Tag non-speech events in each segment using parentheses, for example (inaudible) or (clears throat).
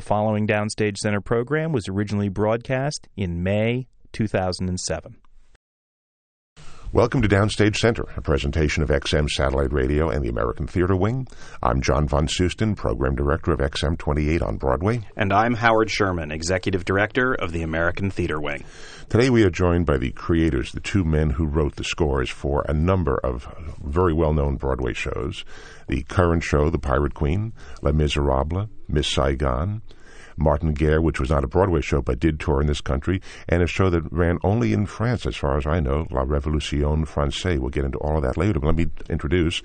The following Downstage Center program was originally broadcast in May 2007. Welcome to Downstage Center, a presentation of XM Satellite Radio and the American Theater Wing. I'm John von Soosten, Program Director of XM 28 on Broadway. And I'm Howard Sherman, Executive Director of the American Theater Wing. Today we are joined by the creators, the two men who wrote the scores for a number of very well known Broadway shows the current show, The Pirate Queen, Les Miserables, Miss Saigon, Martin Guerre, which was not a Broadway show but did tour in this country, and a show that ran only in France, as far as I know, La Révolution Française. We'll get into all of that later, but let me introduce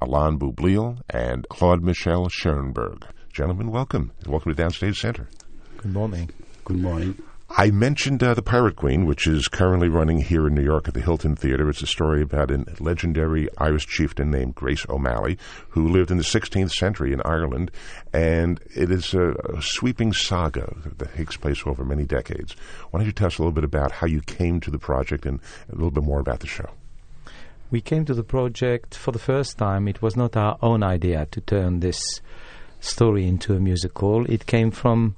Alain Boublil and Claude Michel Schoenberg. Gentlemen, welcome. Welcome to Downstage Center. Good morning. Good morning. I mentioned uh, The Pirate Queen, which is currently running here in New York at the Hilton Theater. It's a story about a legendary Irish chieftain named Grace O'Malley, who lived in the 16th century in Ireland. And it is a, a sweeping saga that takes place over many decades. Why don't you tell us a little bit about how you came to the project and a little bit more about the show? We came to the project for the first time. It was not our own idea to turn this story into a musical. It came from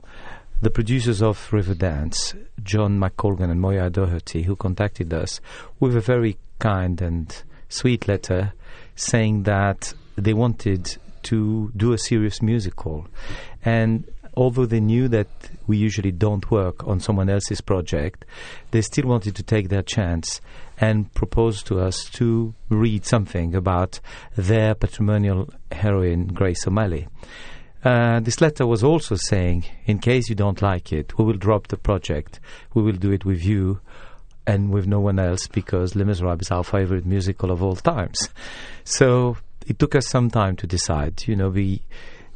the producers of Riverdance, John McColgan and Moya Doherty, who contacted us with a very kind and sweet letter saying that they wanted to do a serious musical. And although they knew that we usually don't work on someone else's project, they still wanted to take their chance and propose to us to read something about their patrimonial heroine, Grace O'Malley. Uh, this letter was also saying, in case you don't like it, we will drop the project. We will do it with you and with no one else because Les Miserables is our favorite musical of all times. (laughs) So it took us some time to decide. You know, we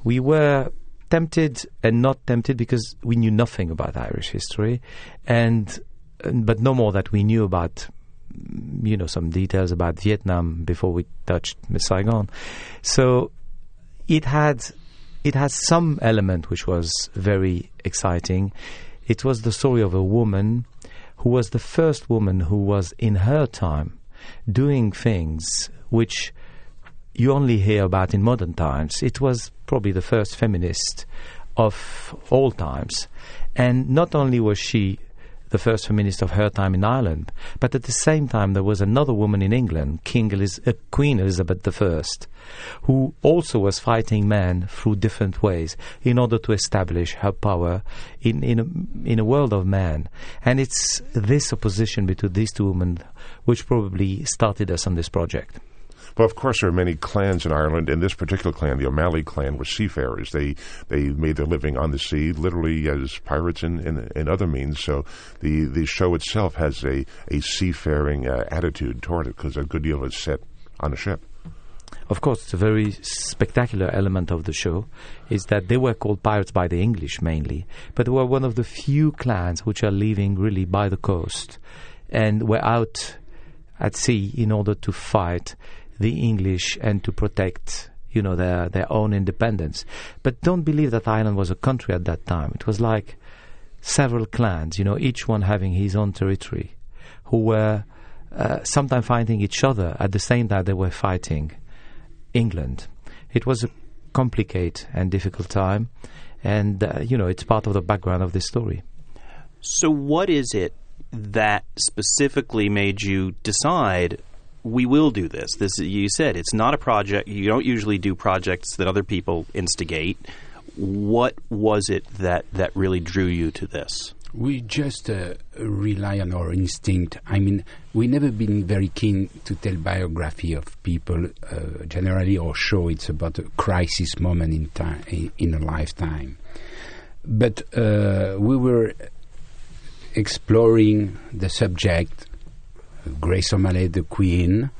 we were tempted and not tempted because we knew nothing about Irish history, and but no more that we knew about you know some details about Vietnam before we touched Saigon. So it had it has some element which was very exciting. It was the story of a woman who was the first woman who was in her time doing things which you only hear about in modern times. It was probably the first feminist of all times. And not only was she the first feminist of her time in Ireland. But at the same time, there was another woman in England, King Eliz- uh, Queen Elizabeth I, who also was fighting men through different ways in order to establish her power in, in, a, in a world of men. And it's this opposition between these two women which probably started us on this project. Well, of course, there are many clans in Ireland, and this particular clan, the O'Malley clan, were seafarers. They they made their living on the sea, literally as pirates and, and, and other means. So the, the show itself has a, a seafaring uh, attitude toward it because a good deal is set on a ship. Of course, a very spectacular element of the show is that they were called pirates by the English mainly, but they were one of the few clans which are living really by the coast and were out at sea in order to fight the English and to protect you know their their own independence. But don't believe that Ireland was a country at that time. It was like several clans, you know, each one having his own territory, who were uh, sometimes fighting each other at the same time they were fighting England. It was a complicated and difficult time, and uh, you know it's part of the background of this story. So, what is it that specifically made you decide we will do this. This you said it's not a project. You don't usually do projects that other people instigate. What was it that that really drew you to this? We just uh, rely on our instinct. I mean, we never been very keen to tell biography of people. Uh, generally, or show it's about a crisis moment in time in a lifetime. But uh, we were exploring the subject Grace O'Malley, the Queen,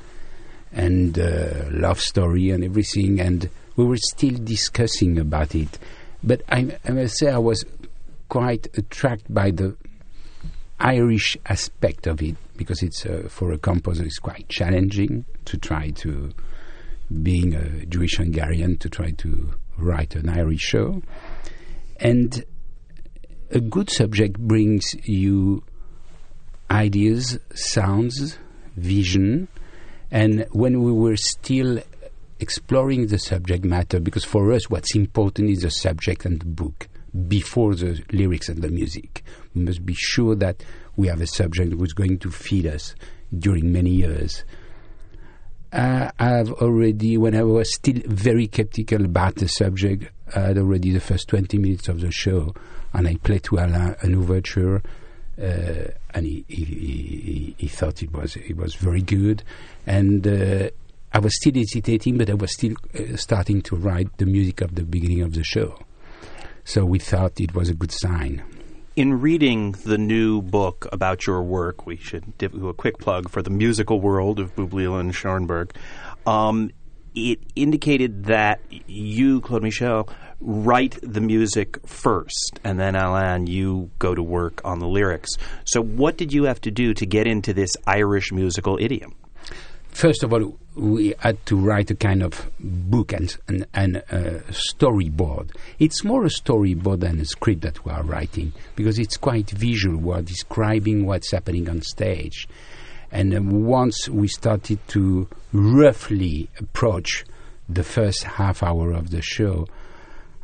and uh, love story and everything, and we were still discussing about it. But I, I must say, I was quite attracted by the Irish aspect of it because it's uh, for a composer it's quite challenging to try to being a Jewish Hungarian to try to write an Irish show and a good subject brings you ideas, sounds, vision. And when we were still exploring the subject matter, because for us what's important is the subject and the book, before the lyrics and the music. We must be sure that we have a subject who's going to feed us during many years. Uh, I've already, when I was still very skeptical about the subject, I had already the first 20 minutes of the show, and I played to Alain an overture, uh, and he, he, he, he, thought it was it was very good, and uh, I was still hesitating, but I was still uh, starting to write the music of the beginning of the show, so we thought it was a good sign. In reading the new book about your work, we should do a quick plug for the musical world of Boublil and Schoenberg. Um, it indicated that you, Claude Michel, write the music first, and then Alain, you go to work on the lyrics. So, what did you have to do to get into this Irish musical idiom? First of all, we had to write a kind of book and and, and a storyboard. It's more a storyboard than a script that we are writing because it's quite visual. We are describing what's happening on stage, and uh, once we started to roughly approach the first half hour of the show,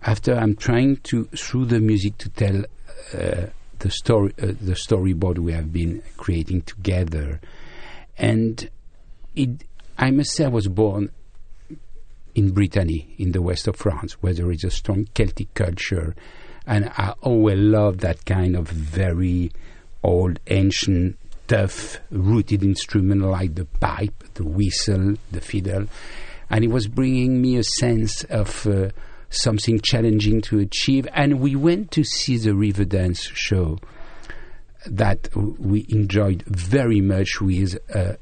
after I'm trying to through the music to tell uh, the story, uh, the storyboard we have been creating together, and it, I must say, I was born in Brittany, in the west of France, where there is a strong Celtic culture, and I always loved that kind of very old, ancient, tough, rooted instrument like the pipe, the whistle, the fiddle, and it was bringing me a sense of. Uh, something challenging to achieve, and we went to see the Riverdance show that we enjoyed very much with uh,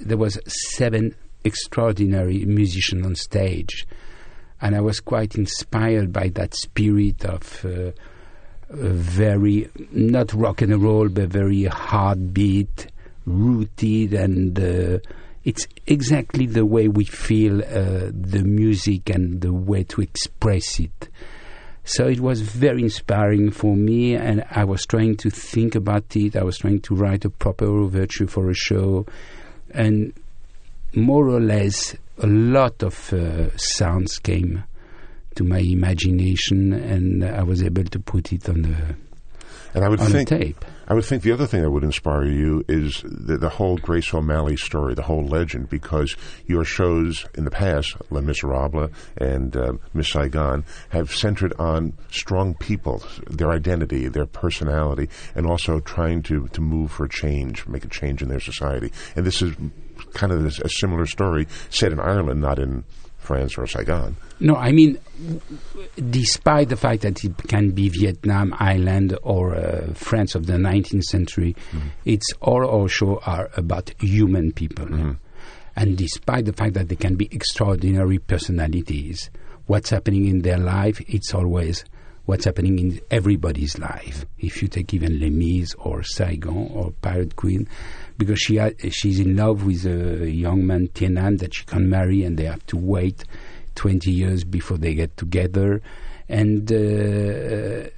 there was seven extraordinary musicians on stage, and I was quite inspired by that spirit of uh, very not rock and roll, but very heartbeat, rooted, and uh, it's exactly the way we feel uh, the music and the way to express it. So it was very inspiring for me, and I was trying to think about it. I was trying to write a proper overture for a show and more or less a lot of uh, sounds came to my imagination, and I was able to put it on the and I would on think tape. I would think the other thing that would inspire you is the, the, whole Grace O'Malley story, the whole legend, because your shows in the past, Les Miserables and uh, Miss Saigon, have centered on strong people, their identity, their personality, and also trying to, to move for change, make a change in their society. And this is kind of a, a similar story set in Ireland, not in France or Saigon. No, I mean, despite the fact that it can be Vietnam, Ireland, or uh, France of the 19th century, mm-hmm. it's all our shows are about human people. Mm-hmm. And despite the fact that they can be extraordinary personalities, what's happening in their life, it's always what's happening in everybody's life. If you take even Les Mis or Saigon or Pirate Queen, because she ha- she's in love with a young man, Tiernan, that she can marry, and they have to wait 20 years before they get together. And uh,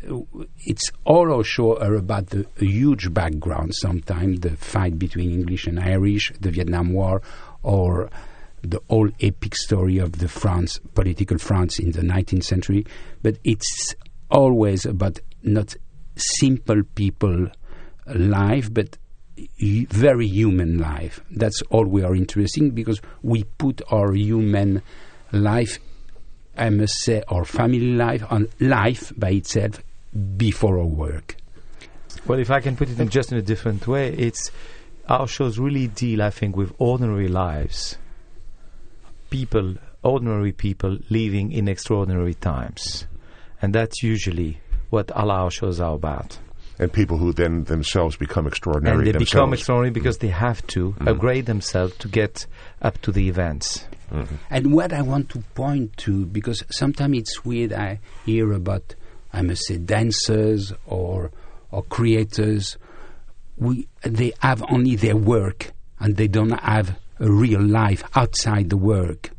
it's all our show are about the huge background. Sometimes the fight between English and Irish, the Vietnam War, or the whole epic story of the France, political France in the 19th century. But it's always about not simple people life, but very human life. That's all we are interested in because we put our human life, I must say, our family life, on life by itself before our work. Well, if I can put it in just in a different way, it's our shows really deal, I think, with ordinary lives. People, ordinary people living in extraordinary times. And that's usually what all our shows are about and people who then themselves become extraordinary. And they themselves. become extraordinary because they have to mm-hmm. upgrade themselves to get up to the events. Mm-hmm. And what I want to point to, because sometimes it's weird, I hear about, I must say, dancers or or creators. We they have only their work and they don't have a real life outside the work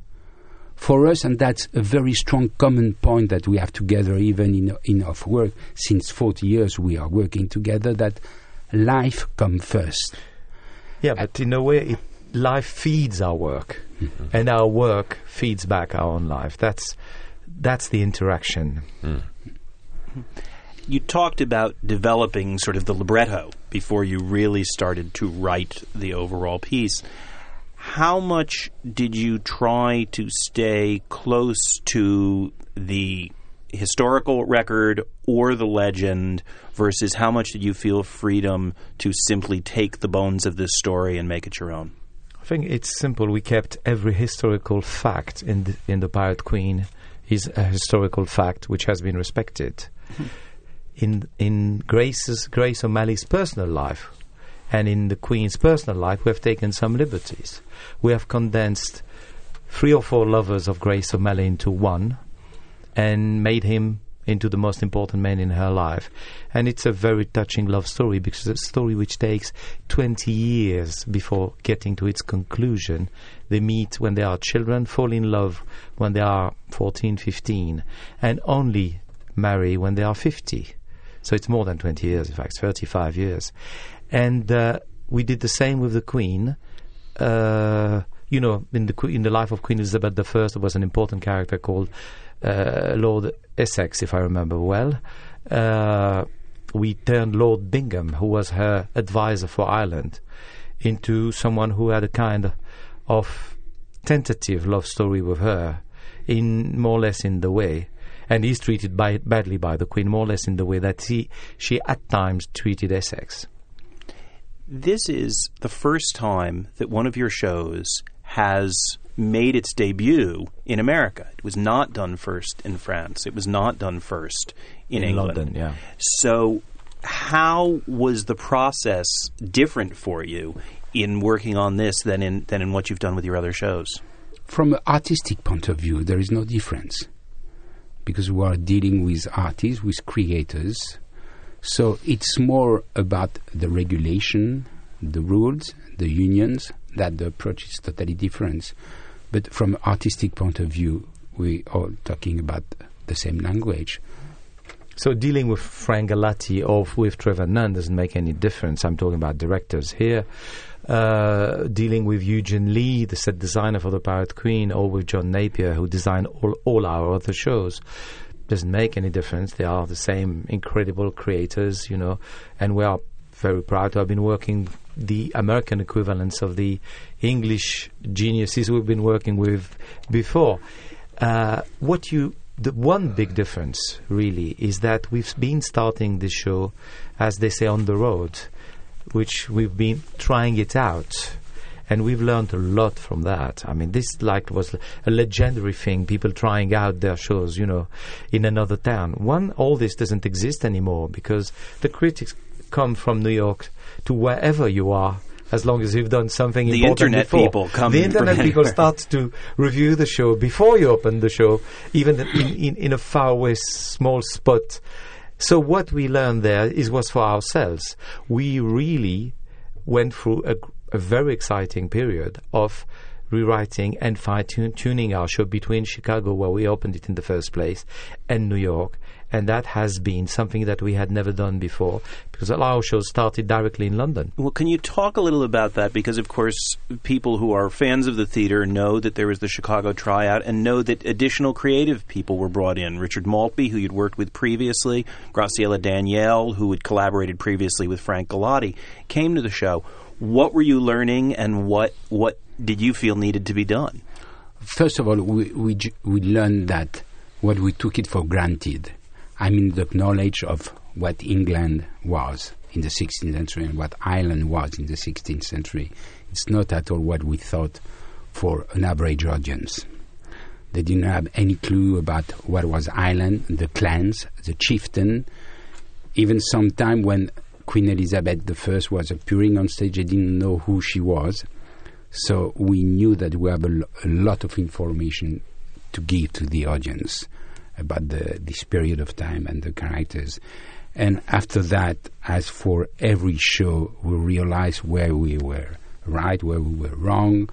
for us, and that's a very strong common point that we have together, even in in our work. Since 40 years, we are working together. That life comes first. Yeah, but in a way, it, life feeds our work, mm-hmm. and our work feeds back our own life. That's that's the interaction. Mm. You talked about developing sort of the libretto before you really started to write the overall piece. How much did you try to stay close to the historical record or the legend versus how much did you feel freedom to simply take the bones of this story and make it your own? I think it's simple. We kept every historical fact in the, in the Pirate Queen is a historical fact which has been respected. Hmm. in in Grace's Grace O'Malley's personal life and in the Queen's personal life, we have taken some liberties. We have condensed three or four lovers of Grace O'Malley into one and made him into the most important man in her life. And it's a very touching love story because it's a story which takes 20 years before getting to its conclusion. They meet when they are children, fall in love when they are 14, 15, and only marry when they are 50. So it's more than 20 years, in fact, 35 years. And uh, we did the same with the Queen. Uh, you know, in the in the life of Queen Elizabeth I, there was an important character called uh, Lord Essex, if I remember well. Uh, we turned Lord Bingham, who was her advisor for Ireland, into someone who had a kind of tentative love story with her, in more or less in the way and he's treated by, badly by the Queen, more or less in the way that he, she at times treated Essex. This is the first time that one of your shows has made its debut in America. It was not done first in France. It was not done first in, in England. London, yeah. So, how was the process different for you in working on this than in than in what you've done with your other shows? From an artistic point of view, there is no difference because we are dealing with artists, with creators. So it's more about the regulation, the rules, the unions, that the approach is totally different. But from an artistic point of view, we are talking about the same language. So dealing with Frank Galati or with Trevor Nunn doesn't make any difference. I'm talking about directors here. Uh, dealing with Eugene Lee, the set designer for The Pirate Queen, or with John Napier, who designed all, all our other shows, doesn't make any difference. They are the same incredible creators, you know, and we are very proud to have been working the American equivalents of the English geniuses we've been working with before. Uh, what you the one big difference really is that we've been starting this show, as they say, on the road which we've been trying it out and we've learned a lot from that. I mean, this like was a legendary thing. People trying out their shows, you know, in another town. One, all this doesn't exist anymore because the critics come from New York to wherever you are. As long as you've done something the internet before. people come the internet people start to review the show before you open the show, even in, in, in a faraway small spot so what we learned there is was for ourselves. We really went through a, a very exciting period of rewriting and fine tuning our show between Chicago, where we opened it in the first place, and New York. And that has been something that we had never done before because our show started directly in London. Well, can you talk a little about that? Because, of course, people who are fans of the theater know that there was the Chicago tryout and know that additional creative people were brought in. Richard Maltby, who you'd worked with previously, Graciela Daniele, who had collaborated previously with Frank Galati, came to the show. What were you learning and what, what did you feel needed to be done? First of all, we, we, we learned that what we took it for granted. I mean, the knowledge of what England was in the 16th century and what Ireland was in the 16th century. It's not at all what we thought for an average audience. They didn't have any clue about what was Ireland, the clans, the chieftain. Even sometime when Queen Elizabeth I was appearing on stage, they didn't know who she was. So we knew that we have a, lo- a lot of information to give to the audience about the, this period of time and the characters. And after that, as for every show, we realized where we were right, where we were wrong,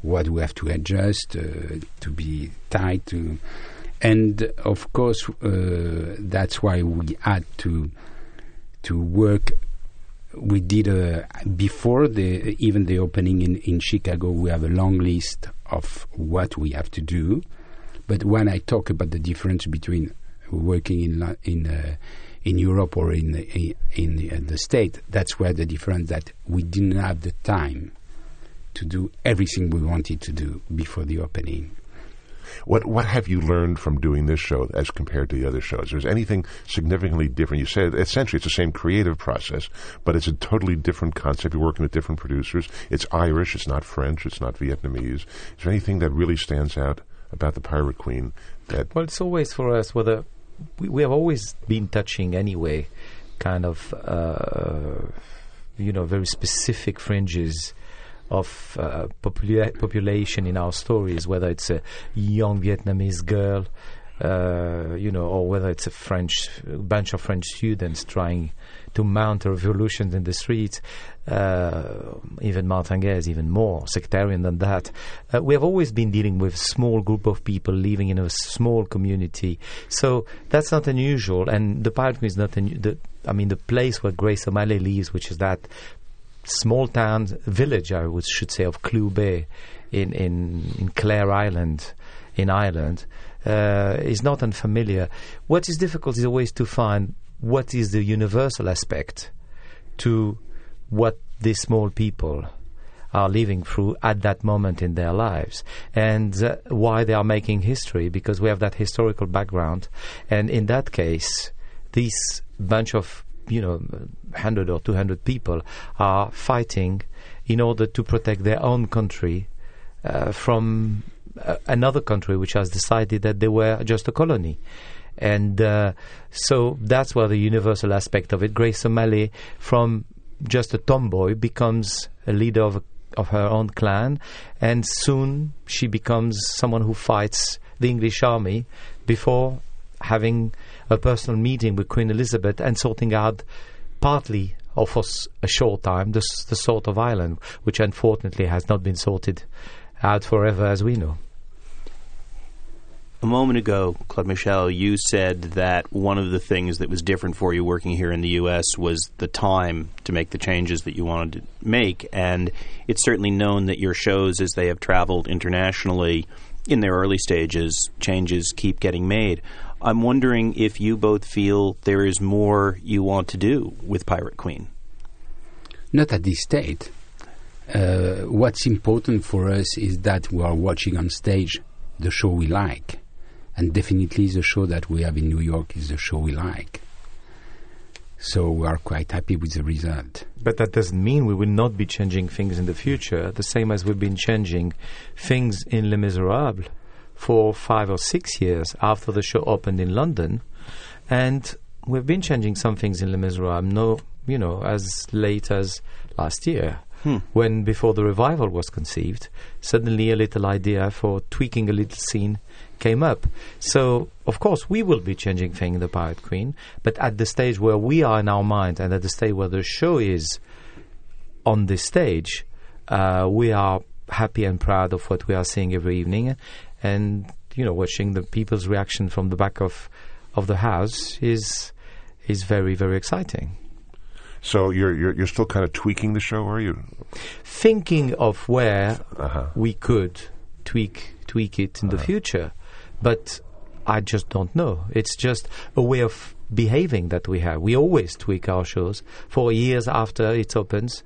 what we have to adjust uh, to be tied to. And of course, uh, that's why we had to to work. We did a, before the even the opening in, in Chicago. We have a long list of what we have to do. But when I talk about the difference between working in in uh, in Europe or in in, in, in the state. That's where the difference that we didn't have the time to do everything we wanted to do before the opening. What what have you learned from doing this show as compared to the other shows? Is there anything significantly different? You said essentially it's the same creative process, but it's a totally different concept. You're working with different producers. It's Irish. It's not French. It's not Vietnamese. Is there anything that really stands out about the Pirate Queen? That Well, it's always for us whether we, we have always been touching anyway, kind of uh, you know very specific fringes of uh, popula- population in our stories, whether it's a young Vietnamese girl, uh, you know, or whether it's a French a bunch of French students trying to mount a revolution in the streets. Uh, even Martin Guerre, even more sectarian than that. Uh, we have always been dealing with small group of people living in a small community, so that's not unusual. And the Pirate is not unu- the. I mean, the place where Grace O'Malley lives, which is that small town village, I would should say, of Clew Bay in, in, in Clare Island in Ireland, uh, is not unfamiliar. What is difficult is always to find what is the universal aspect to what these small people are living through at that moment in their lives and uh, why they are making history because we have that historical background and in that case this bunch of you know 100 or 200 people are fighting in order to protect their own country uh, from uh, another country which has decided that they were just a colony. And uh, so that's where the universal aspect of it Grace O'Malley from just a tomboy becomes a leader of of her own clan. And soon she becomes someone who fights the English army before having a personal meeting with Queen Elizabeth and sorting out partly or for a short time the, s- the sort of island which unfortunately has not been sorted out forever as we know. A moment ago, Claude Michel, you said that one of the things that was different for you working here in the U.S. was the time to make the changes that you wanted to make. And it's certainly known that your shows, as they have traveled internationally in their early stages, changes keep getting made. I'm wondering if you both feel there is more you want to do with Pirate Queen. Not at this state. Uh, what's important for us is that we are watching on stage the show we like. And definitely the show that we have in New York is the show we like. So we are quite happy with the result. But that doesn't mean we will not be changing things in the future, the same as we've been changing things in Les Miserables for five or six years after the show opened in London. And we've been changing some things in Les Miserables, no, you know, as late as last year. When, before the revival was conceived, suddenly a little idea for tweaking a little scene came up. So, of course, we will be changing things in The Pirate Queen, but at the stage where we are in our mind and at the stage where the show is on this stage, uh, we are happy and proud of what we are seeing every evening. And, you know, watching the people's reaction from the back of, of the house is, is very, very exciting. so you're you're you're still kind of tweaking the show, are you? thinking of where Uh-huh. we could tweak tweak it in the future, but I just don't know. It's just a way of behaving that we have. We always tweak our shows for years after it opens,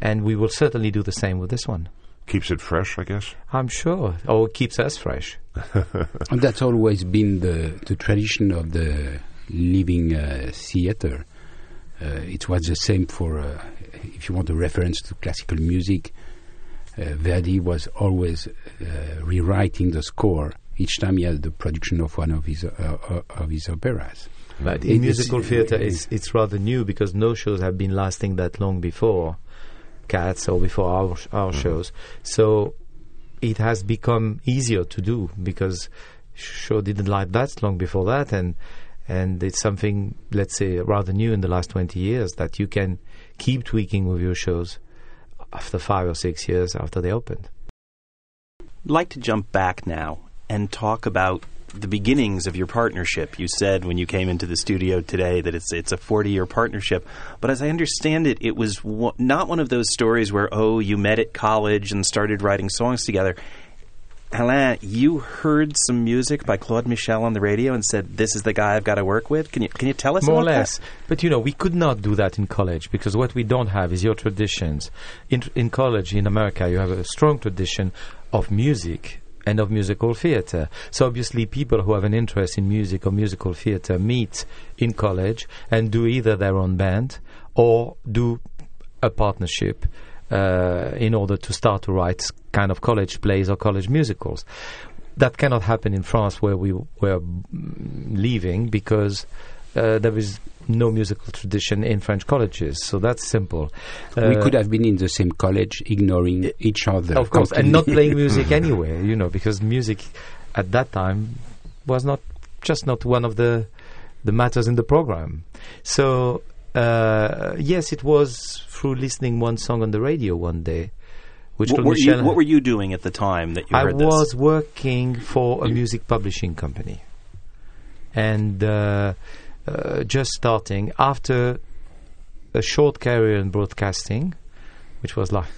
and we will certainly do the same with this one. Keeps it fresh, I guess. I'm sure, or it keeps us fresh. (laughs) And that's always been the, the tradition of the living uh, theater. Uh, it was the same for, uh, if you want a reference to classical music, uh, Verdi was always uh, rewriting the score each time he had the production of one of his, uh, uh, of his operas. But It in is- musical theatre, it's, it's rather new because no shows have been lasting that long before Cats or before our, our mm-hmm. shows. So it has become easier to do because show didn't like that long before that, and and it's something let's say rather new in the last twenty years that you can keep tweaking with your shows after five or six years after they opened. I'd like to jump back now and talk about the beginnings of your partnership. You said when you came into the studio today that it's it's a 40-year partnership, but as I understand it, it was wo- not one of those stories where oh, you met at college and started writing songs together. Alain, you heard some music by Claude Michel on the radio and said, "This is the guy I've got to work with." Can you can you tell us more or less. But you know, we could not do that in college because what we don't have is your traditions. In in college in America, you have a strong tradition of music and of musical theater. So obviously, people who have an interest in music or musical theater meet in college and do either their own band or do a partnership. Uh, in order to start to write kind of college plays or college musicals, that cannot happen in France, where we were mm, leaving because uh, there is no musical tradition in French colleges. So that's simple. we Uh, could have been in the same college, ignoring each other. of course, and not playing music (laughs) anywhere, you know, because music at that time was not just not one of the the matters in the program. So uh, yes, it was through listening one song on the radio one day, which What were, you, Michel- what were you doing at the time that you I heard this? I was working for a music publishing company, and uh, uh, just starting after a short career in broadcasting, which was like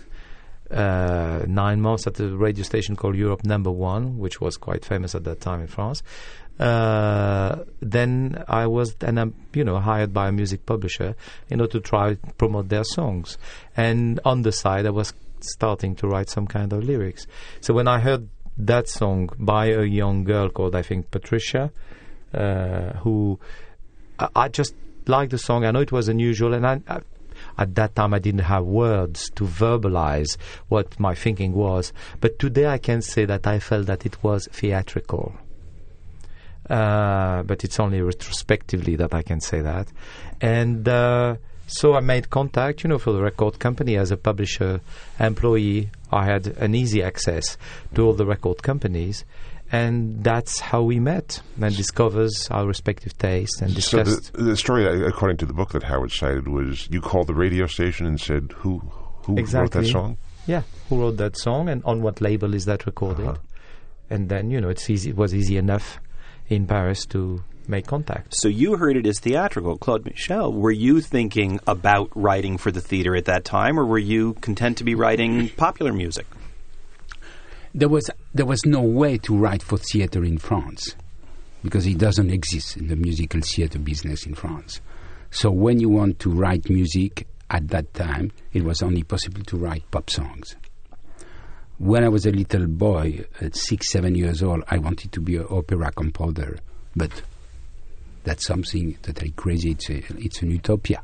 uh, nine months at a radio station called Europe Number One, which was quite famous at that time in France. Uh, then I was, and I'm, you know, hired by a music publisher in order to try promote their songs. And on the side, I was starting to write some kind of lyrics. So when I heard that song by a young girl called, I think, Patricia, uh, who I, just liked the song. I know it was unusual, and I, I, at that time I didn't have words to verbalize what my thinking was. But today I can say that I felt that it was theatrical. Uh, but it's only retrospectively that I can say that. And uh, so I made contact, you know, for the record company as a publisher employee. I had an easy access to all the record companies. And that's how we met and discovers our respective tastes and So discussed. the, the story, uh, according to the book that Howard cited, was you called the radio station and said who who wrote that song. Yeah, who wrote that song and on what label is that recorded? Uh-huh. And then you know it's easy. It was easy enough in Paris to make contact. So you heard it as theatrical, Claude Michel. Were you thinking about writing for the theater at that time, or were you content to be writing popular music? There was there was no way to write for theater in France because it doesn't exist in the musical theater business in France. So when you want to write music at that time, it was only possible to write pop songs. When I was a little boy, at six, seven years old, I wanted to be an opera composer, but that's something I crazy. It's, a, it's an utopia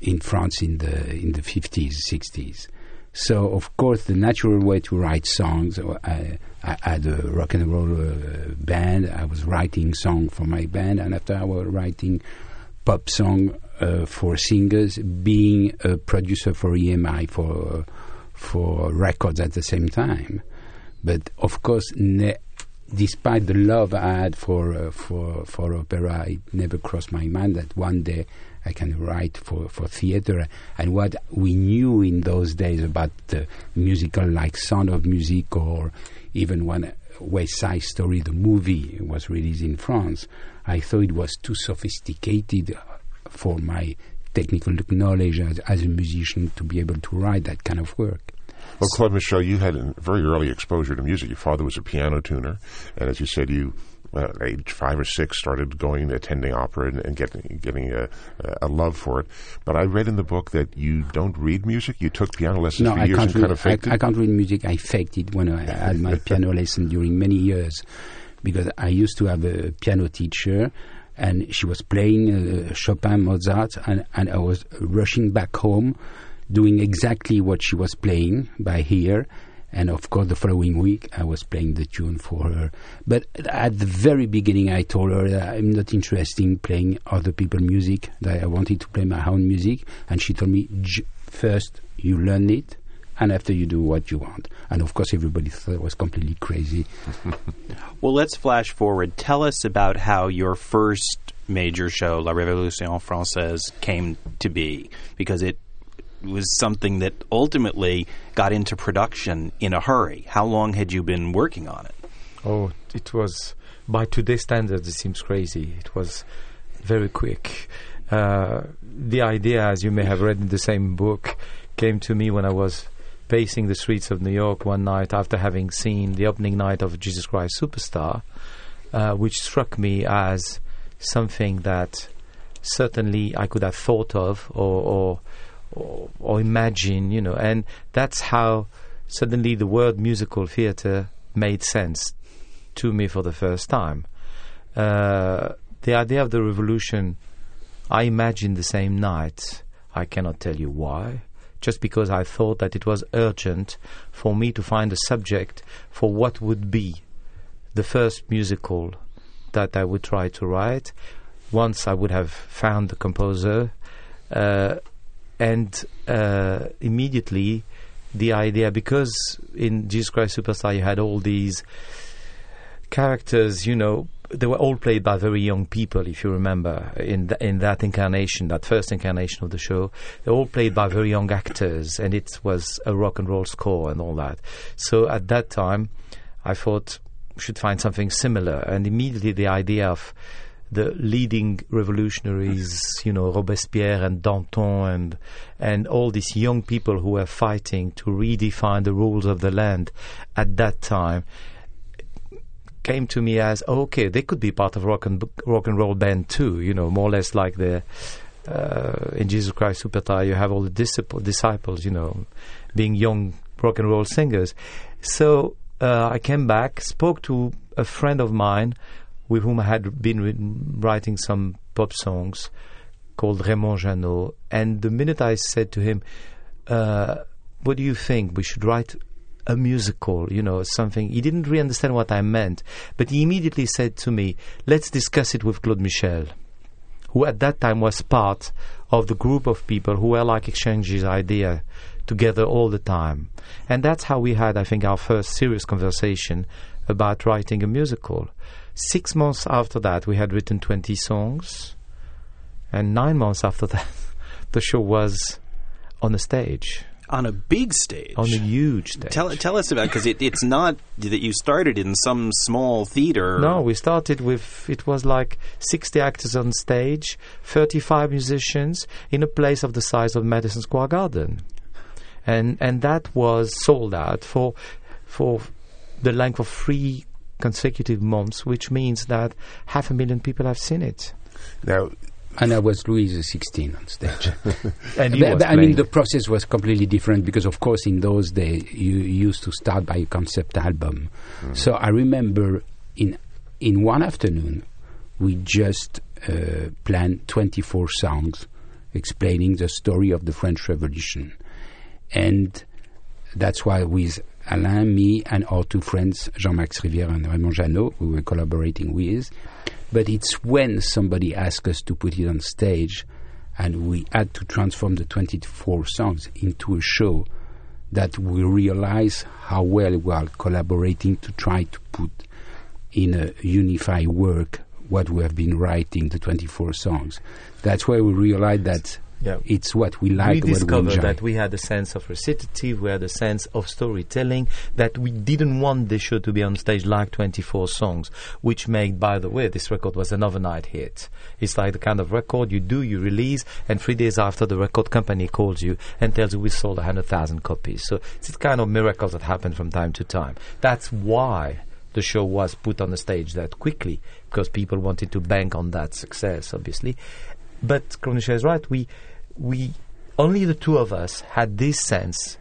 in France in the in the fifties, sixties. So of course, the natural way to write songs. uh, I, I had a rock and roll uh, band. I was writing song for my band, and after I was writing pop song uh, for singers, being a producer for EMI for for records at the same time. But of course, ne- despite the love I had for uh, for for opera, it never crossed my mind that one day I can write for for theater. And what we knew in those days about the musical, like Sound of Music, or even when West Side Story, the movie, was released in France, I thought it was too sophisticated for my technical knowledge as, as a musician to be able to write that kind of work. Well, Claude Michel, you had a very early exposure to music. Your father was a piano tuner, and as you said, you uh, age five or six started going attending opera and, and getting getting a, a love for it. But I read in the book that you don't read music. You took piano lessons No, for I years can't, kind read, of faked I, I can't read music. I faked it when I (laughs) had my piano lesson during many years because I used to have a piano teacher and she was playing uh, Chopin, Mozart, and, and I was rushing back home doing exactly what she was playing by ear. And of course, the following week, I was playing the tune for her. But at the very beginning, I told her that I'm not interested in playing other people's music, that I wanted to play my own music. And she told me, "J- first, you learn it, and after, you do what you want. And of course, everybody thought I was completely crazy. (laughs) Well, let's flash forward. Tell us about how your first major show, La Révolution Française, came to be, because it was something that ultimately got into production in a hurry. How long had you been working on it? Oh, it was by today's standards. It seems crazy. It was very quick. Uh, the idea, as you may have read in the same book, came to me when I was pacing the streets of New York one night after having seen the opening night of Jesus Christ Superstar, uh, which struck me as something that certainly I could have thought of or, or or, or imagine, you know, and that's how suddenly the word musical theatre made sense to me for the first time. Uh, the idea of the revolution, I imagined the same night. I cannot tell you why. Just because I thought that it was urgent for me to find a subject for what would be the first musical that I would try to write. Once I would have found the composer, uh, and uh, immediately the idea because in Jesus Christ Superstar you had all these characters, you know, they were all played by very young people. If you remember, in th- in that incarnation, that first incarnation of the show, they were all played by very young actors, and it was a rock and roll score and all that. So at that time, I thought we should find something similar, and immediately the idea of the leading revolutionaries, you know, Robespierre and Danton and and all these young people who were fighting to redefine the rules of the land at that time came to me as okay, they could be part of rock and rock and roll band too, you know, more or less like the uh, in Jesus Christ Superstar, you have all the disciple, disciples, you know, being young rock and roll singers. So uh, I came back, spoke to a friend of mine with whom I had been writing some pop songs called Raymond Jeannot. And the minute I said to him, uh, What do you think? We should write a musical, you know, something. He didn't really understand what I meant, but he immediately said to me, Let's discuss it with Claude Michel, who at that time was part of the group of people who were like exchanging ideas together all the time. And that's how we had, I think, our first serious conversation about writing a musical. Six months after that, we had written 20 songs. And nine months after (laughs) that, the show was on a stage. On a big stage. On a huge stage. Tell, tell us about because it, it's not that you started in some small theater. No, we started with it was like 60 actors on stage, 35 musicians in a place of the size of Madison Square Garden, and and that was sold out for for the length of three consecutive months, which means that half a million people have seen it. Now, and I was Louis XVI on stage. (laughs) and he But- was but, I mean, the process was completely different because, of course, in those days you used to start by a concept album. So I remember in in one afternoon we just uh, planned 24 songs explaining the story of the French Revolution, and that's why with Alain, me, and our two friends, Jean-Max Rivière and Raymond Jeannot, we were collaborating with. But it's when somebody asked us to put it on stage and we had to transform the 24 songs into a show that we realize how well we are collaborating to try to put in a unified work what we have been writing, the 24 songs. That's why we realize that Yeah. it's what we like, we what we discovered that we had a sense of recitative, we had a sense of storytelling, that we didn't want the show to be on stage like 24 songs, which made, by the way, this record was an overnight hit. It's like the kind of record you do, you release, and three days after the record company calls you and tells you we sold 100,000 copies. So it's the kind of miracles that happen from time to time. That's why the show was put on the stage that quickly, because people wanted to bank on that success, obviously. But Kronisha is right. We, we, only the two of us had this sense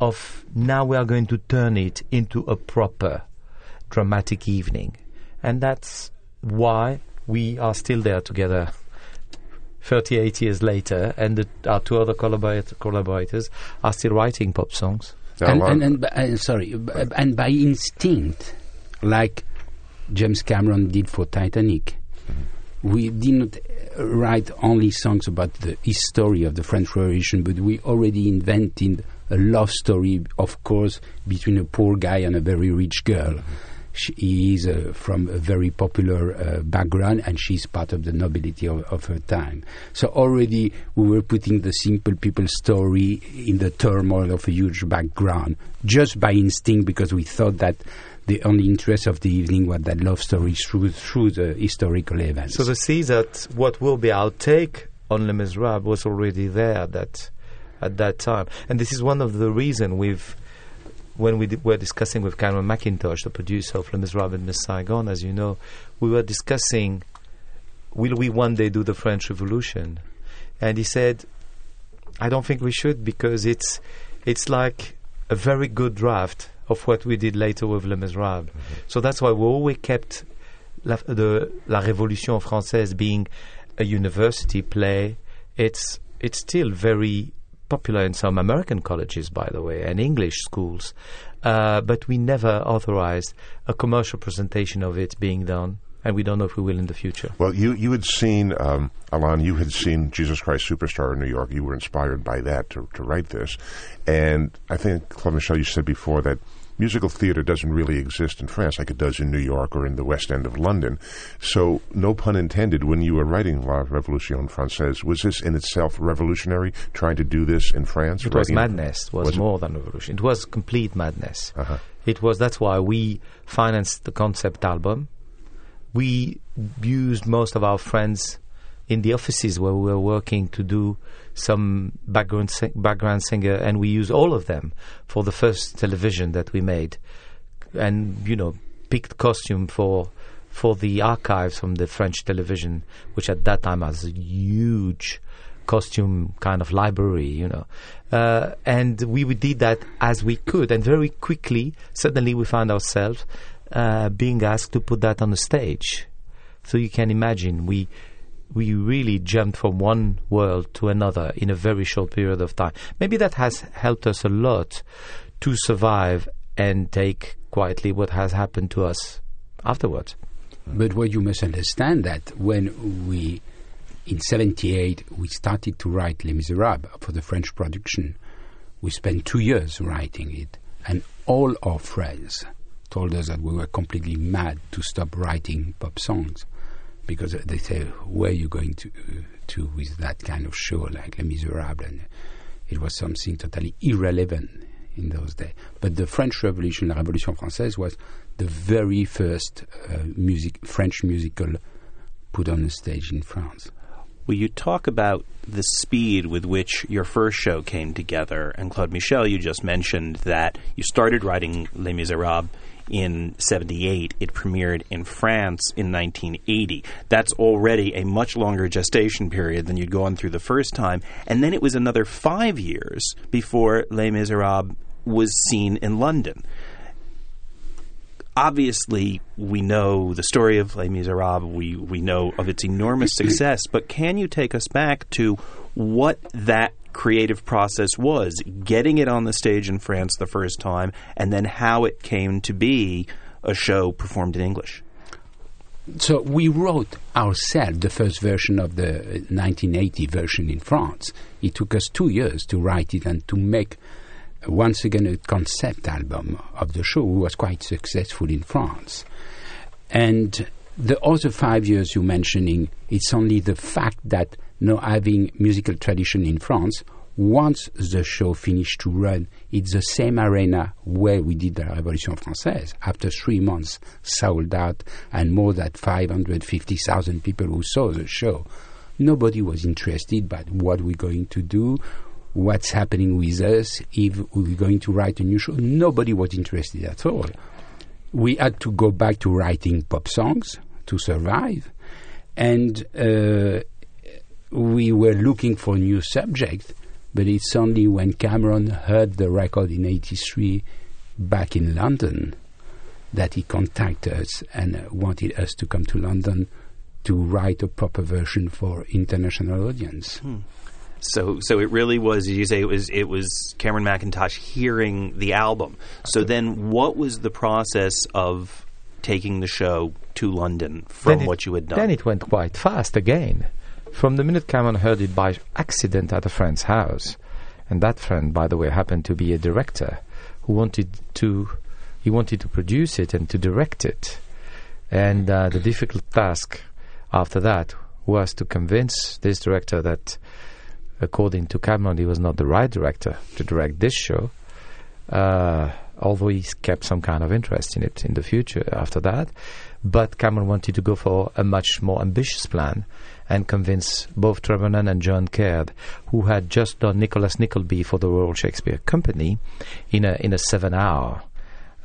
of now we are going to turn it into a proper dramatic evening, and that's why we are still there together. 38 years later, and the, our two other collaborat- collaborators are still writing pop songs. now, and, uh, and, and, uh, sorry, b- and by instinct, like James Cameron did for Titanic, we didn't write only songs about the history of the French Revolution, but we already invented a love story, of course, between a poor guy and a very rich girl. She he is uh, from a very popular uh, background, and she's part of the nobility of, of her time. So already we were putting the simple people story in the turmoil of a huge background, just by instinct, because we thought that the only interest of the evening was that love story through through the historical events. So the seeds that what will be our take on Les Miserables was already there. That at that time. And this is one of the reasons we've, when we were discussing with Cameron Mackintosh, the producer of Les Miserables and Miss Saigon, as you know, we were discussing, will we one day do the French Revolution? And he said, I don't think we should because it's, it's like a very good draft of what we did later with Les Miserables. So that's why we always kept La, the La Révolution Française being a university play. It's it's still very popular in some American colleges, by the way, and English schools. Uh, but we never authorized a commercial presentation of it being done, and we don't know if we will in the future. Well, you, you had seen, um, Alain, you had seen Jesus Christ Superstar in New York. You were inspired by that to, to write this. And I think, Claude Michel, you said before that musical theater doesn't really exist in France like it does in New York or in the West End of London. So, no pun intended, when you were writing La Révolution Française, was this in itself revolutionary, trying to do this in France? It was madness. It was, Was it? more than revolution. It was complete madness. Uh-huh. It was. That's why we financed the concept album. We used most of our friends in the offices where we were working to do some background sing- background singer, and we used all of them for the first television that we made, and you know picked costume for for the archives from the French television, which at that time was a huge costume kind of library, you know. Uh, and we would did that as we could, and very quickly, suddenly we found ourselves uh, being asked to put that on the stage. So you can imagine we we really jumped from one world to another in a very short period of time. Maybe that has helped us a lot to survive and take quietly what has happened to us afterwards. But what you must understand that when we, in '78, we started to write Les Miserables for the French production, we spent two years writing it, and all our friends told us that we were completely mad to stop writing pop songs, because they say, "Where are you going to to with that kind of show like Les Miserables?" And it was something totally irrelevant in those days. But the French Revolution, la Révolution Française, was the very first uh, music, French musical put on the stage in France. Will you talk about the speed with which your first show came together? And Claude Michel, you just mentioned that you started writing Les Miserables in 78. It premiered in France in 1980. That's already a much longer gestation period than you'd gone through the first time. And then it was another five years before Les Miserables was seen in London obviously we know the story of Les Miserables. We we know of its enormous (clears throat) success, but can you take us back to what that creative process was, getting it on the stage in France the first time, and then how it came to be a show performed in English? So we wrote ourselves the first version of the uh, 1980 version in France. It took us two years to write it and to make uh, once again a concept album of the show, was quite successful in France. And the other five years you're mentioning, it's only the fact that not having musical tradition in France, once the show finished to run, it's the same arena where we did the Révolution Française. After three months, sold out, and more than 550,000 people who saw the show. Nobody was interested by what we're going to do, what's happening with us, if we're going to write a new show. Nobody was interested at all. We had to go back to writing pop songs to survive, and uh, we were looking for new subjects. But it's only when Cameron heard the record in '83 back in London that he contacted us and uh, wanted us to come to London to write a proper version for international audience. So, so it really was. As you say, it was it was Cameron Mackintosh hearing the album. So then, what was the process of taking the show to London from it- what you had done? Then it went quite fast again. From the minute Cameron heard it by accident at a friend's house, and that friend, by the way, happened to be a director who wanted to, he wanted to produce it and to direct it, and uh, the difficult task after that was to convince this director that, according to Cameron, he was not the right director to direct this show. Uh, although he kept some kind of interest in it in the future after that. But Cameron wanted to go for a much more ambitious plan, and convince both Trevor Nunn and John Caird, who had just done Nicholas Nickleby for the Royal Shakespeare Company, in a in a seven-hour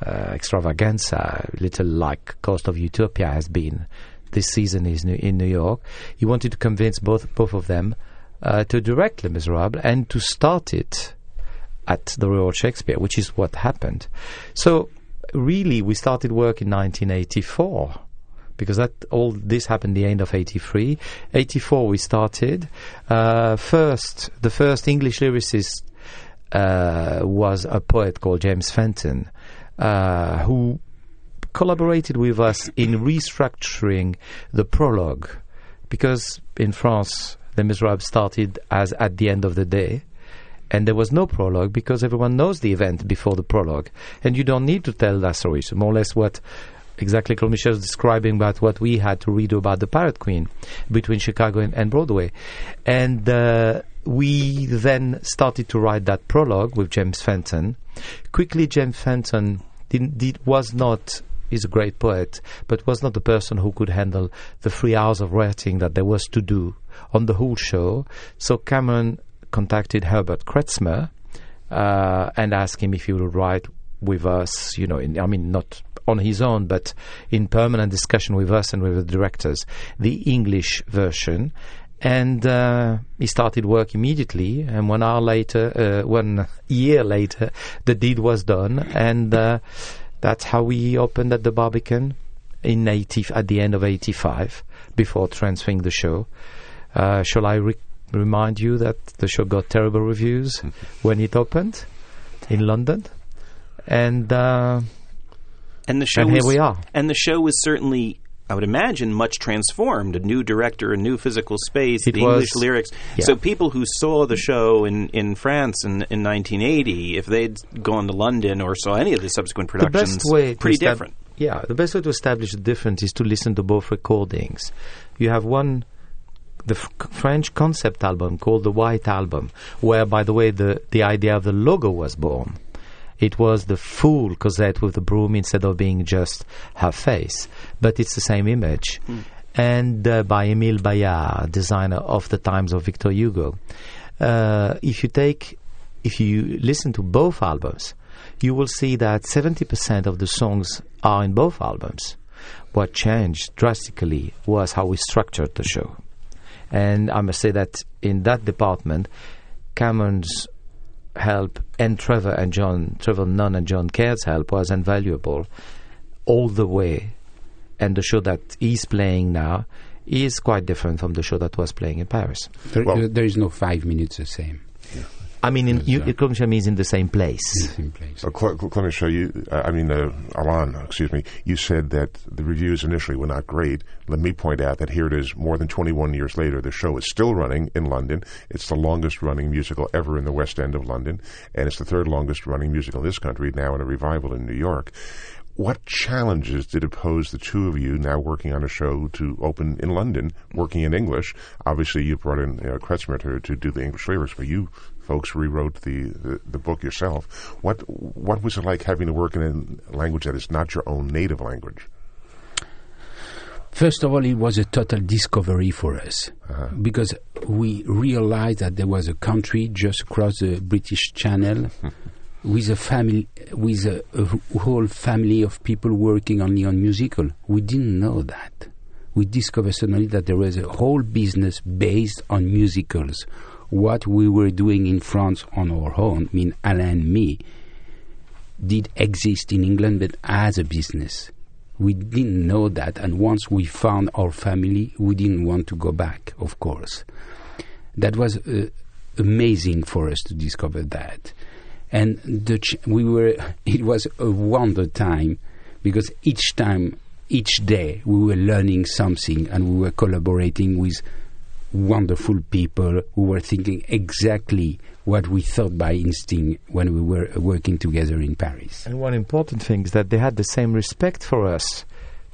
uh, extravaganza, little like Coast of Utopia has been this season is in New York. He wanted to convince both both of them uh, to direct Les Miserables and to start it at the Royal Shakespeare, which is what happened. So really, we started work in 1984 because that all this happened the end of 83 84 we started. Uh, first the first english lyricist uh, was a poet called james fenton uh, who collaborated with us in restructuring the prologue because in france the miserables started as at the end of the day and there was no prologue because everyone knows the event before the prologue, and you don't need to tell that story. More or less what exactly Michel is describing about what we had to redo about the Pirate Queen between Chicago and, and Broadway, and uh, we then started to write that prologue with James Fenton. Quickly, James Fenton did, did, was not is a great poet, but was not the person who could handle the three hours of writing that there was to do on the whole show. So Cameron contacted Herbert Kretzmer uh, and asked him if he would write with us, you know, in, I mean, not on his own, but in permanent discussion with us and with the directors, the English version. And uh, he started work immediately. And one hour later, uh, one year later, the deed was done. And uh, that's how we opened at the Barbican in 80, at the end of 85, before transferring the show. Uh, shall I re- remind you that the show got terrible reviews (laughs) when it opened in London, and uh, and the show and here was, we are. And the show was certainly. I would imagine much transformed, a new director, a new physical space, It the was- English lyrics. yeah. So people who saw the show in, in France in, in 1980, if they'd gone to London or saw any of the subsequent productions, the best way pretty different. Yeah, the best way to establish the difference is to listen to both recordings. You have one, the f- French concept album called the White Album, where, by the way, the the idea of the logo was born. It was the fool Cosette with the broom instead of being just her face, but it's the same image. And uh, by Émile Bayard, designer of the times of Victor Hugo. Uh, if you take, if you listen to both albums, you will see that 70% of the songs are in both albums. What changed drastically was how we structured the show. And I must say that in that department, Cameron's help and Trevor and John, Trevor Nunn and John Caird's help was invaluable all the way. And the show that he's playing now is quite different from the show that was playing in Paris. There, Well- there- there is no five minutes the same. I mean, in, Yes, you, sir. it comes means in the same place. in the same place. Uh, Cl- Cl- you. Uh, I mean, uh, Alain, excuse me. You said that the reviews initially were not great. Let me point out that here it is, more than 21 years later. The show is still running in London. It's the longest running musical ever in the West End of London, and it's the third longest running musical in this country. Now in a revival in New York. What challenges did it pose the two of you now working on a show to open in London, working in English? Obviously, you brought in uh, Kretzmer to, to do the English lyrics, but you folks rewrote the, the, the book yourself. What what was it like having to work in a language that is not your own native language? First of all, it was a total discovery for us uh-huh. because we realized that there was a country just across the British Channel (laughs) with a family, with a, a whole family of people working only on musical. We didn't know that. We discovered suddenly that there was a whole business based on musicals. What we were doing in France on our own, I mean Alain and me, did exist in England, but as a business. We didn't know that, and once we found our family, we didn't want to go back, of course. That was uh, amazing for us to discover that. And the ch- we were, (laughs) it was a wonder time because each time, each day, we were learning something and we were collaborating with wonderful people who were thinking exactly what we thought by instinct when we were uh, working together in Paris. And one important thing is that they had the same respect for us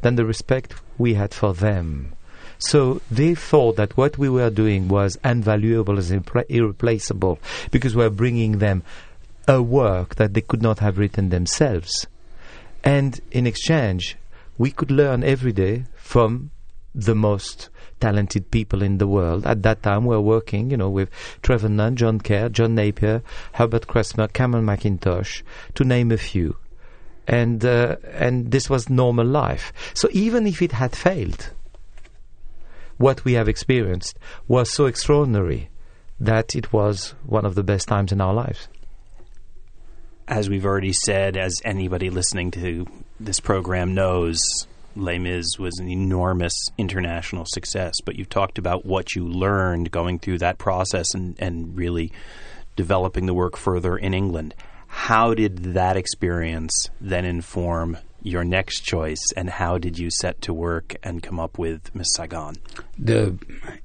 than the respect we had for them. So they thought that what we were doing was invaluable, as irrepla- irreplaceable, because we were bringing them a work that they could not have written themselves. And in exchange, we could learn every day from the most talented people in the world. At that time, we were working, you know, with Trevor Nunn, John Caird, John Napier, Herbert Kretzmer, Cameron Mackintosh, to name a few. And uh, and this was normal life. So even if it had failed, what we have experienced was so extraordinary that it was one of the best times in our lives. As we've already said, as anybody listening to this program knows, Les Mis was an enormous international success. But you've talked about what you learned going through that process and, and really developing the work further in England. How did that experience then inform your next choice, and how did you set to work and come up with Miss Saigon? The,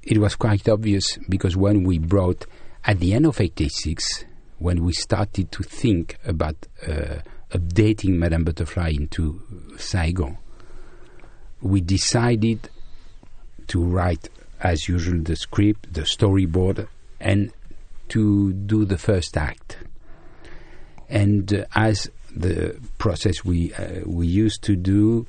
it was quite obvious because when we brought, at the end of 86, when we started to think about uh, updating Madame Butterfly into Saigon, we decided to write, as usual, the script, the storyboard, and to do the first act. And uh, as the process we uh, we used to do.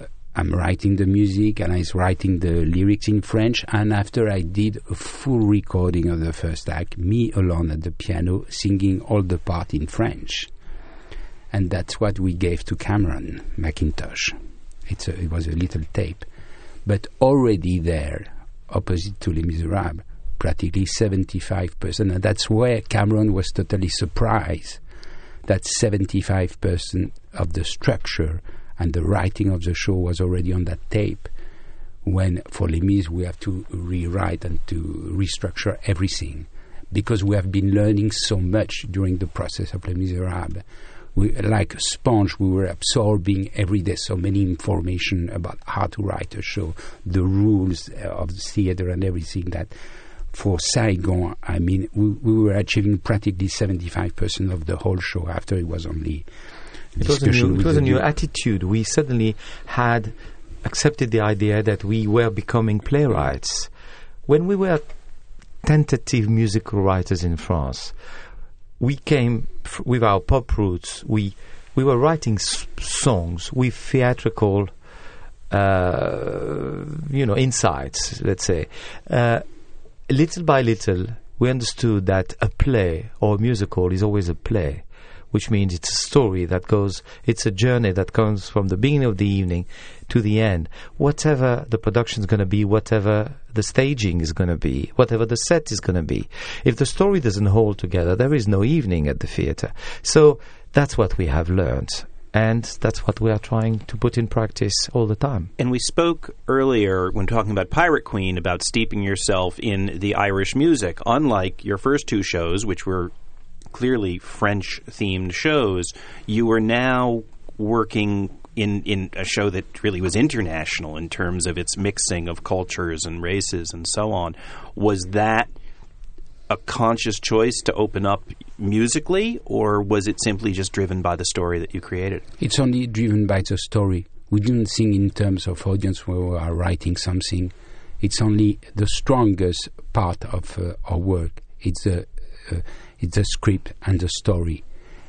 Uh, I'm writing the music and I was writing the lyrics in French. And after I did a full recording of the first act, me alone at the piano singing all the part in French. And that's what we gave to Cameron Mackintosh. It's a, it was a little tape. But already there, opposite to Les Miserables, practically 75%. And that's where Cameron was totally surprised that 75% of the structure and the writing of the show was already on that tape. When for Les Mis we have to rewrite and to restructure everything because we have been learning so much during the process of Les Miserables. We, like a sponge, we were absorbing every day so many information about how to write a show, the rules uh, of the theater, and everything that for Saigon, I mean, we, we were achieving practically 75% of the whole show after it was only it was a new, it was a new attitude. We suddenly had accepted the idea that we were becoming playwrights. When we were tentative musical writers in France, we came f- with our pop roots. We we were writing s- songs with theatrical, uh, you know, insights. Let's say. Uh, little by little, we understood that a play or a musical is always a play, which means it's a story that goes, it's a journey that comes from the beginning of the evening to the end. Whatever the production is going to be, whatever the staging is going to be, whatever the set is going to be. If the story doesn't hold together, there is no evening at the theatre. So that's what we have learned and that's what we are trying to put in practice all the time. And we spoke earlier when talking about Pirate Queen about steeping yourself in the Irish music. Unlike your first two shows, which were clearly French themed shows, you are now working in in a show that really was international in terms of its mixing of cultures and races and so on. Was that a conscious choice to open up musically, or was it simply just driven by the story that you created? It's only driven by the story. We didn't think in terms of audience when we are writing something. It's only the strongest part of uh, our work. It's the uh, it's the script and the story,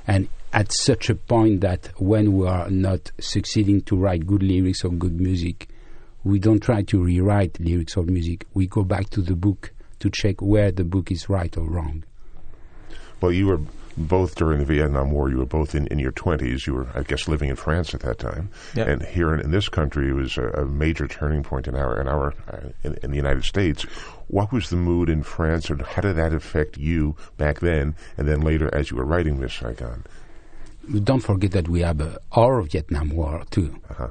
and at such a point that when we are not succeeding to write good lyrics or good music, we don't try to rewrite lyrics or music. We go back to the book to check where the book is right or wrong. Well, you were both during the Vietnam War. You were both in, in your twenties. You were, I guess, living in France at that time. Yep. And here in, in this country, it was a, a, major turning point in our in our uh, in, in, the United States. What was the mood in France, and how did that affect you back then, and then later as you were writing Miss Saigon? Don't forget that we have uh, our Vietnam War too. Uh-huh.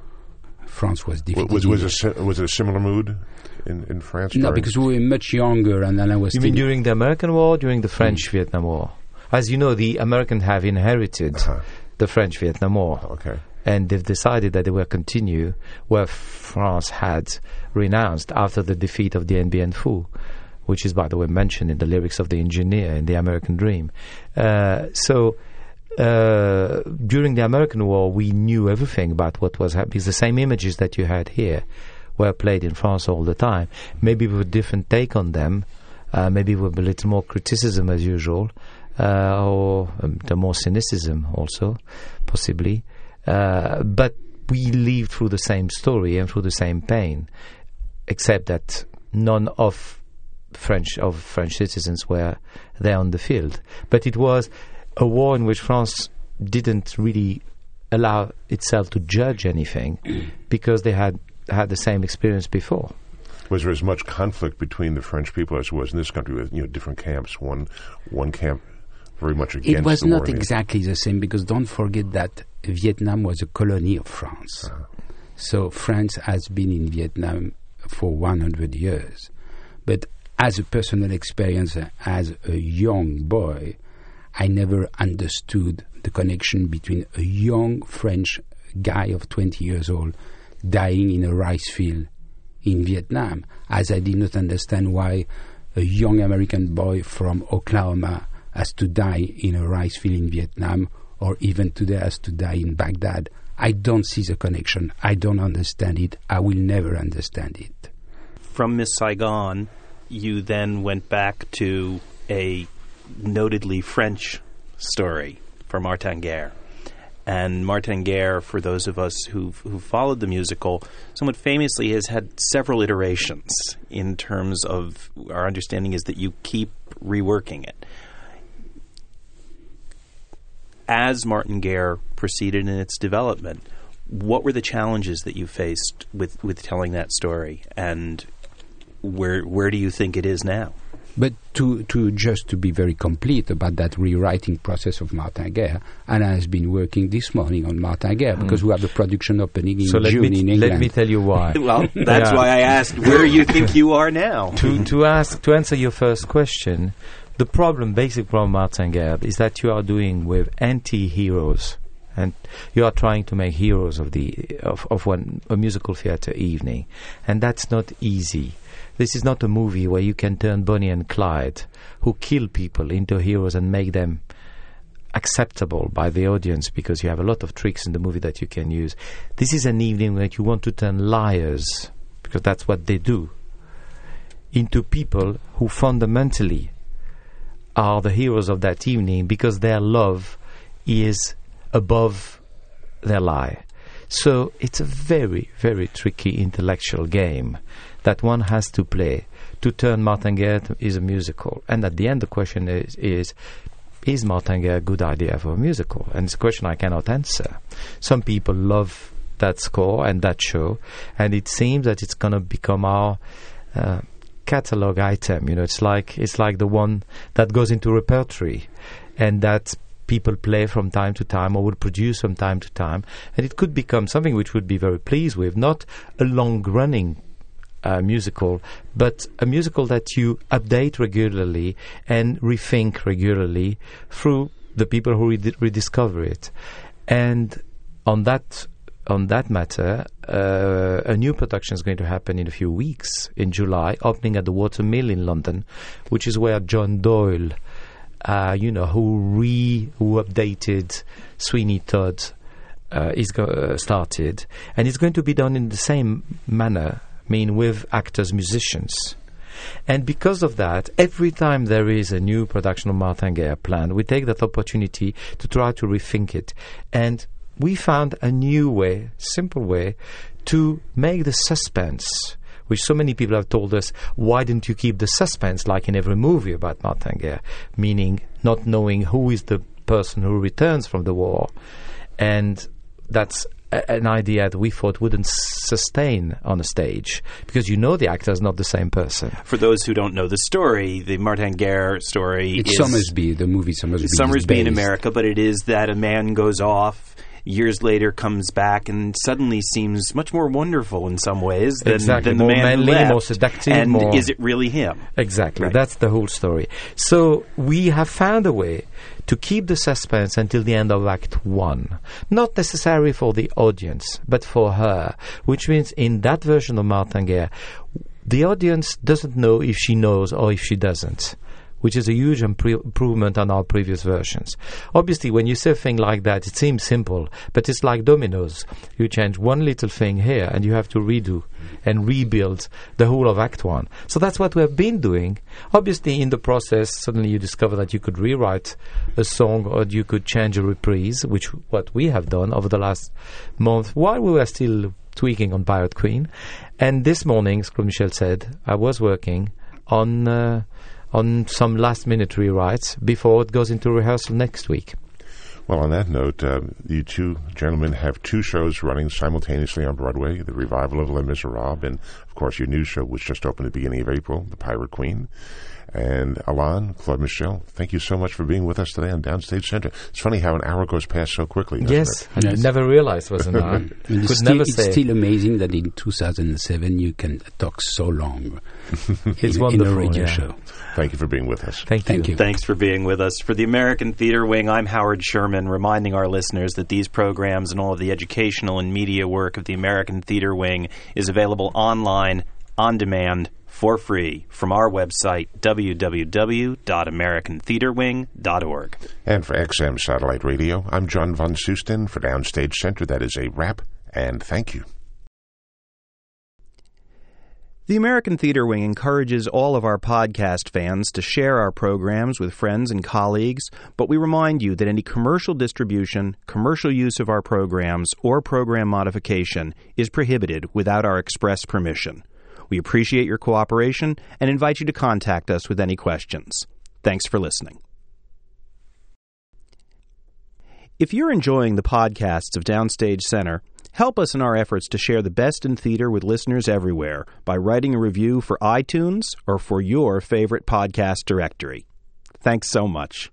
France was defeated. Was was, a, was it a similar mood in, in France? No, because we were much younger, and then I was. You mean during the American War, during the French mm. Vietnam War? As you know, the Americans have inherited uh-huh. the French Vietnam War. Okay. And they've decided that they will continue where France had renounced after the defeat of the Dien Bien Phu, which is, by the way, mentioned in the lyrics of the engineer in The American Dream. Uh, so uh, during the American War, we knew everything about what was happening. The same images that you had here were played in France all the time, maybe with a different take on them, uh, maybe with a little more criticism as usual, or um, the more cynicism also, possibly. Uh, but we lived through the same story and through the same pain. except that none of French of French citizens were there on the field. But it was a war in which France didn't really allow itself to judge anything (clears throat) because they had had the same experience before. Was there as much conflict between the French people as there was in this country with you know different camps? One one camp very much against. It was not exactly the same because don't forget that Vietnam was a colony of France. Uh-huh. So France has been in Vietnam for 100 years. But as a personal experience, as a young boy, I never understood the connection between a young French guy of 20 years old dying in a rice field in Vietnam, as I did not understand why a young American boy from Oklahoma has to die in a rice field in Vietnam, or even today has to die in Baghdad. I don't see the connection. I don't understand it. I will never understand it. From Miss Saigon, you then went back to a notedly French story for Martin Guerre. And Martin Guerre, for those of us who've, who followed the musical, somewhat famously has had several iterations in terms of our understanding is that you keep reworking it. As Martin Guerre proceeded in its development, what were the challenges that you faced with, with telling that story, and where where do you think it is now? But to, to just to be very complete about that rewriting process of Martin Guerre, Anna has been working this morning on Martin Guerre mm. because we have the production opening in so let June me in England. let me tell you why. (laughs) Well, that's Yeah. why I asked where you think you are now. to to ask to answer your first question, the problem, basic problem, Martin Guerre, is that you are doing with anti-heroes, and you are trying to make heroes of the of of one a musical theatre evening, and that's not easy. This is not a movie where you can turn Bonnie and Clyde, who kill people, into heroes and make them acceptable by the audience because you have a lot of tricks in the movie that you can use. This is an evening where you want to turn liars, because that's what they do, into people who fundamentally are the heroes of that evening because their love is above their lie. So it's a very, very tricky intellectual game that one has to play to turn Martin Guerre is a musical. And at the end, the question is, is is Martin Guerre a good idea for a musical? And it's a question I cannot answer. Some people love that score and that show, and it seems that it's going to become our uh, catalog item. You know, it's like it's like the one that goes into repertory, and that people play from time to time or would produce from time to time, and it could become something which would be very pleased with, not a long-running uh, musical, but a musical that you update regularly and rethink regularly through the people who redi- rediscover it. And on that on that matter, uh, a new production is going to happen in a few weeks in July, opening at the Watermill in London, which is where John Doyle, uh, you know, who re who updated Sweeney Todd, uh, is go- uh, started, and it's going to be done in the same manner, I mean, with actors, musicians. And because of that, every time there is a new production of Martin Guerre planned, we take that opportunity to try to rethink it. And we found a new way, simple way, to make the suspense, which so many people have told us, why didn't you keep the suspense like in every movie about Martin Guerre? Meaning not knowing who is the person who returns from the war. And that's a- an idea that we thought wouldn't sustain on a stage because you know the actor is not the same person. For those who don't know the story, the Martin Guerre story it's is Sommersby, the movie Sommersby. is Sommersby in. America, but it is that a man goes off. Years later, comes back and suddenly seems much more wonderful in some ways than, Exactly, than the more man manly, left. more seductive, And more- is it really him? Exactly. Right. That's the whole story. So we have found a way to keep the suspense until the end of Act One. Not necessary for the audience, but for her. Which means in that version of Martin Guerre, the audience doesn't know if she knows or if she doesn't. Which is a huge improvement on our previous versions. Obviously, when you say a thing like that, it seems simple, but it's like dominoes. You change one little thing here, and you have to redo and rebuild the whole of Act One. So that's what we have been doing. Obviously, in the process, suddenly you discover that you could rewrite a song or you could change a reprise, which what we have done over the last month while we were still tweaking on Pirate Queen. And this morning, Claude Michel said, I was working on uh, on some last minute rewrites before it goes into rehearsal next week. Well, on that note, uh, you two gentlemen have two shows running simultaneously on Broadway the revival of Les Miserables, and of course, your new show, which just opened at the beginning of April, The Pirate Queen. And Alain, Claude Michel, thank you so much for being with us today on Downstage Center. It's funny how an hour goes past so quickly. Yes, it? I Yes. never realized it was an hour. Could it's, still, never it's still amazing that in 2007 you can talk so long (laughs) It's in, in a wonderful, radio yeah. show. Thank you for being with us. Thank, Thank you. Thanks for being with us. For the American Theater Wing, I'm Howard Sherman, reminding our listeners that these programs and all of the educational and media work of the American Theater Wing is available online, on demand, for free from our website, www.americantheaterwing.org. And for XM Satellite Radio, I'm John Von Soosten for Downstage Center. That is a wrap, and thank you. The American Theater Wing encourages all of our podcast fans to share our programs with friends and colleagues, but we remind you that any commercial distribution, commercial use of our programs, or program modification is prohibited without our express permission. We appreciate your cooperation and invite you to contact us with any questions. Thanks for listening. If you're enjoying the podcasts of Downstage Center, help us in our efforts to share the best in theater with listeners everywhere by writing a review for iTunes or for your favorite podcast directory. Thanks so much.